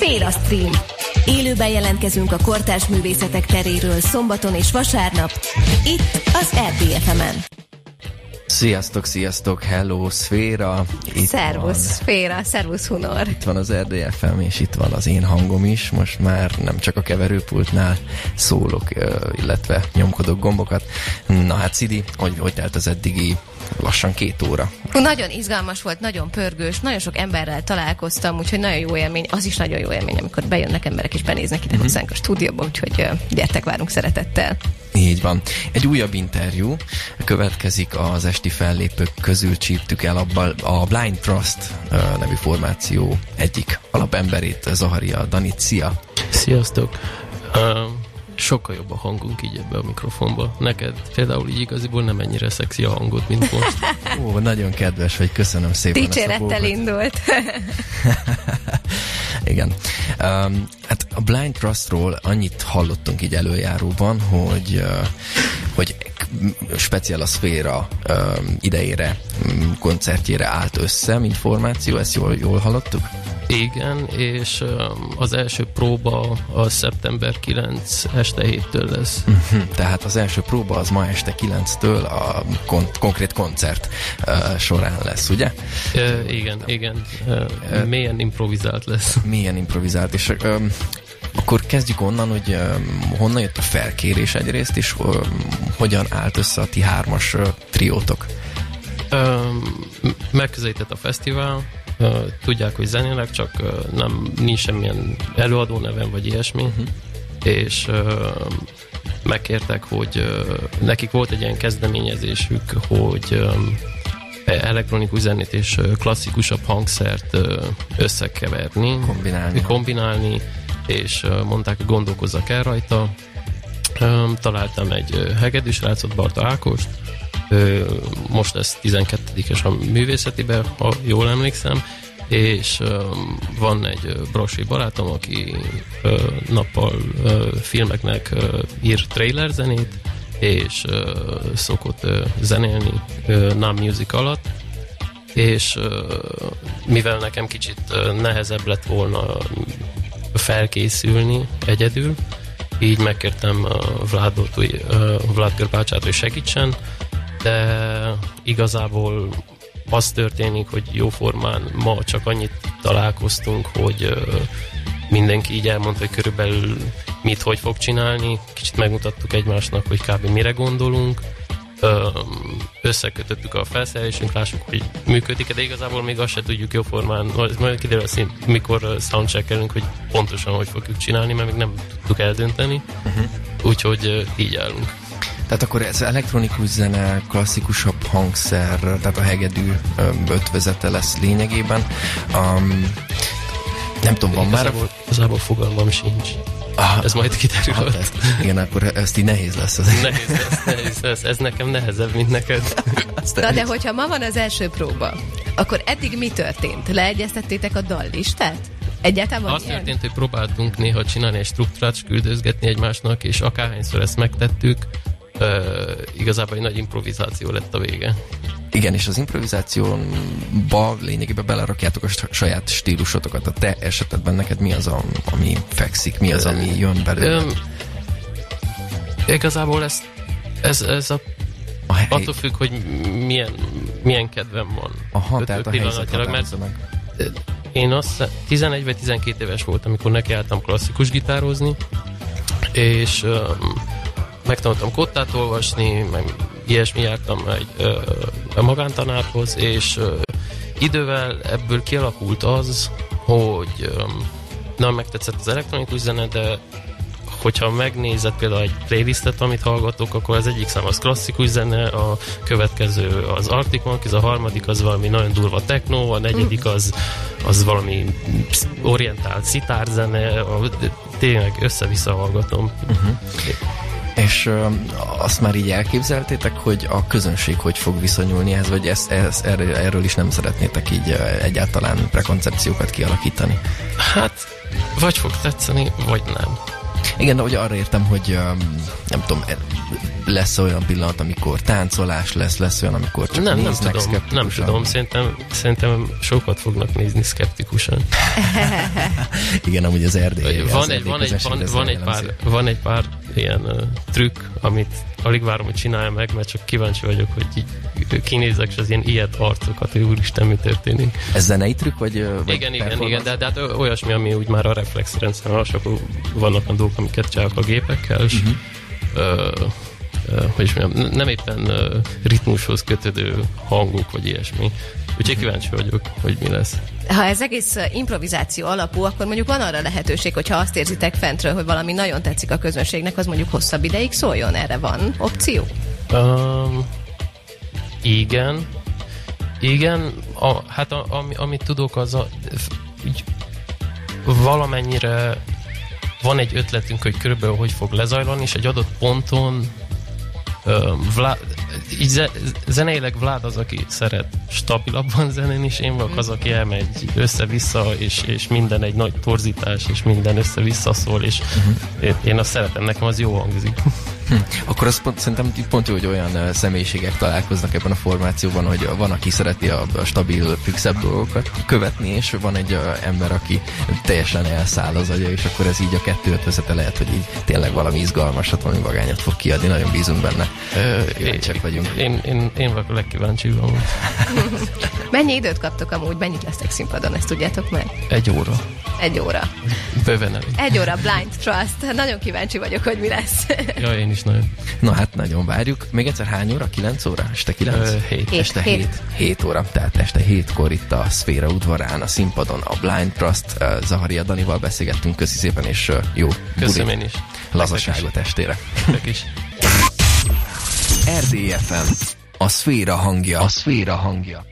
Szféra Stream. Élőben jelentkezünk a kortárs művészetek teréről szombaton és vasárnap, itt az RDFM-en. Sziasztok, sziasztok, hello, Szféra. Itt szervusz, van, Szféra, szervusz, Hunor. Itt van az RDFM, és itt van az én hangom is. Most már nem csak a keverőpultnál szólok, illetve nyomkodok gombokat. Na hát, Szidi, hogy, hogy telt az eddigi lassan két óra. Nagyon izgalmas volt, nagyon pörgős, nagyon sok emberrel találkoztam, úgyhogy nagyon jó élmény, az is nagyon jó élmény, amikor bejönnek emberek és benéznek ide uh-huh. hozzánk a stúdióba, úgyhogy gyertek, várunk szeretettel. Így van. Egy újabb interjú következik az esti fellépők közül csíptük el a, a Blind Trust nevű formáció egyik alapemberét, Zaharia Danit. Szia! Sziasztok! Um sokkal jobb a hangunk így ebbe a mikrofonba. Neked például így igaziból nem ennyire szexi a hangod, mint most. Ó, nagyon kedves vagy, köszönöm szépen. Dicsérettel indult. Igen. Um, hát a Blind Trustról annyit hallottunk így előjáróban, hogy, uh, hogy speciál a szféra um, idejére, um, koncertjére állt össze, mint formáció, ezt jól, jól hallottuk? Igen, és az első próba a szeptember 9 este 7-től lesz. Mhm, tehát az első próba az ma este 9-től a kon- konkrét koncert uh, során lesz, ugye? Uh, igen, igen. Uh, milyen improvizált lesz. Milyen improvizált, és um, akkor kezdjük onnan, hogy um, honnan jött a felkérés egyrészt, és um, hogyan állt össze a ti hármas triótok? Megközelített a fesztivál, tudják, hogy zenélek, csak nem nincs semmilyen előadó nevem, vagy ilyesmi, uh-huh. és megkértek, hogy nekik volt egy ilyen kezdeményezésük, hogy elektronikus zenét és klasszikusabb hangszert összekeverni, kombinálni, kombinálni és mondták, hogy gondolkozzak el rajta. Találtam egy hegedűs rácot, Barta Ákost, most lesz 12-es a művészetibe, ha jól emlékszem, és van egy brosi barátom, aki nappal filmeknek ír trailer zenét, és szokott zenélni NAM Music alatt, és mivel nekem kicsit nehezebb lett volna felkészülni egyedül, így megkértem Vladot, Vlad Görbácsát, hogy segítsen, de igazából az történik, hogy jóformán ma csak annyit találkoztunk, hogy mindenki így elmondta, hogy körülbelül mit, hogy fog csinálni. Kicsit megmutattuk egymásnak, hogy kb. mire gondolunk. Összekötöttük a felszerelésünk, lássuk, hogy működik, de igazából még azt se tudjuk jóformán, majd kiderül mikor soundcheckelünk, hogy pontosan hogy fogjuk csinálni, mert még nem tudtuk eldönteni. Uh-huh. Úgyhogy így állunk. Tehát akkor ez elektronikus zene, klasszikusabb hangszer, tehát a hegedű ötvezete lesz lényegében. Um, nem tudom, van már... Igazából fogalmam sincs. Ah, ez majd kiderül. Ah, ezt, igen, akkor ezt így nehéz lesz. Az. Nehéz lesz, nehéz lesz. Ez nekem nehezebb, mint neked. Na de hogyha ma van az első próba, akkor eddig mi történt? Leegyeztettétek a dallistát? Egyáltalán Az ilyen? történt, hogy próbáltunk néha csinálni egy struktúrát, és küldözgetni egymásnak, és akárhányszor ezt megtettük, uh, igazából egy nagy improvizáció lett a vége. Igen, és az improvizációba lényegében belerakjátok a saját stílusotokat. A te esetedben neked mi az, ami fekszik, mi az, ami jön belőle? Igazából ez, ez, ez a, a hely... attól függ, hogy milyen, milyen kedvem van. Aha, tehát a helyzet mert én azt 11 vagy 12 éves voltam, amikor nekiálltam klasszikus gitározni, és um, megtanultam kottát olvasni, meg ilyesmi jártam egy ö, magántanárhoz, és ö, idővel ebből kialakult az, hogy ö, nem megtetszett az elektronikus zene, de hogyha megnézed például egy playlistet, amit hallgatok, akkor az egyik szám az klasszikus zene, a következő az Arctic Monkeys, a harmadik az valami nagyon durva techno, a negyedik az, az valami orientált szitárzene, a, tényleg össze-vissza hallgatom. Uh-huh. És azt már így elképzeltétek, hogy a közönség hogy fog viszonyulni ez, vagy ezt, ezt, erről, erről is nem szeretnétek így egyáltalán prekoncepciókat kialakítani? Hát, vagy fog tetszeni, vagy nem. Igen, de hogy arra értem, hogy nem tudom, lesz olyan pillanat, amikor táncolás lesz, lesz olyan, amikor csak Nem, nem néznek tudom, nem szkeptikusan? tudom, szerintem, szerintem sokat fognak nézni szkeptikusan. Igen, amúgy az erdély. Van egy, van, egy, van, van, egy pár, van egy pár ilyen uh, trükk, amit alig várom, hogy csinálja meg, mert csak kíváncsi vagyok, hogy így kinézek, és az ilyen ilyet arcokat, hogy úristen, mi történik. Ez zenei trükk, vagy, vagy igen, igen, igen, de, de hát olyasmi, ami úgy már a reflexrendszeren alsó, vannak a dolgok, amiket csinálok a gépekkel, és Mhm. ö, ö, hogy is mondjam, nem éppen ritmushoz kötődő hangok, vagy ilyesmi. Úgyhogy kíváncsi vagyok, hogy mi lesz. Ha ez egész improvizáció alapú, akkor mondjuk van arra lehetőség, hogyha azt érzitek fentről, hogy valami nagyon tetszik a közönségnek, az mondjuk hosszabb ideig szóljon, erre van opció? Um, igen. Igen, a, hát a, ami, amit tudok, az a, így valamennyire van egy ötletünk, hogy körülbelül hogy fog lezajlani, és egy adott ponton um, Vlá, így ze, zeneileg Vlád az, aki szeret stabilabban zenén, és én vagyok az, aki elmegy össze-vissza, és, és minden egy nagy torzítás, és minden össze-vissza szól, és én, én azt szeretem, nekem az jó hangzik. Akkor az pont, szerintem pont jó, hogy olyan személyiségek találkoznak ebben a formációban, hogy van, aki szereti a, a stabil, fixebb dolgokat követni, és van egy ö, ember, aki teljesen elszáll az agya, és akkor ez így a kettő ötvözete lehet, hogy így tényleg valami izgalmasat, valami vagányat fog kiadni, nagyon bízunk benne. Kíváncsiak vagyunk. Én, én, én vagyok a legkíváncsibb amúgy. Mennyi időt kaptok amúgy, mennyit lesztek színpadon, ezt tudjátok meg? Egy óra. Egy óra. Bőven elég. Egy óra Blind Trust. Nagyon kíváncsi vagyok, hogy mi lesz. Ja, én is nagyon. Na hát nagyon várjuk. Még egyszer hány óra? 9 óra? Este 9? Ö, hét. Hét. Este 7, 7 óra, tehát este 7-kor itt a Szféra udvarán, a színpadon, a Blind Trust, Zaharia Danival beszélgettünk, köszi szépen, és jó Köszönöm én is. lazaságot estére. Nektek is. RDFM, a Szféra hangja. A Szféra hangja.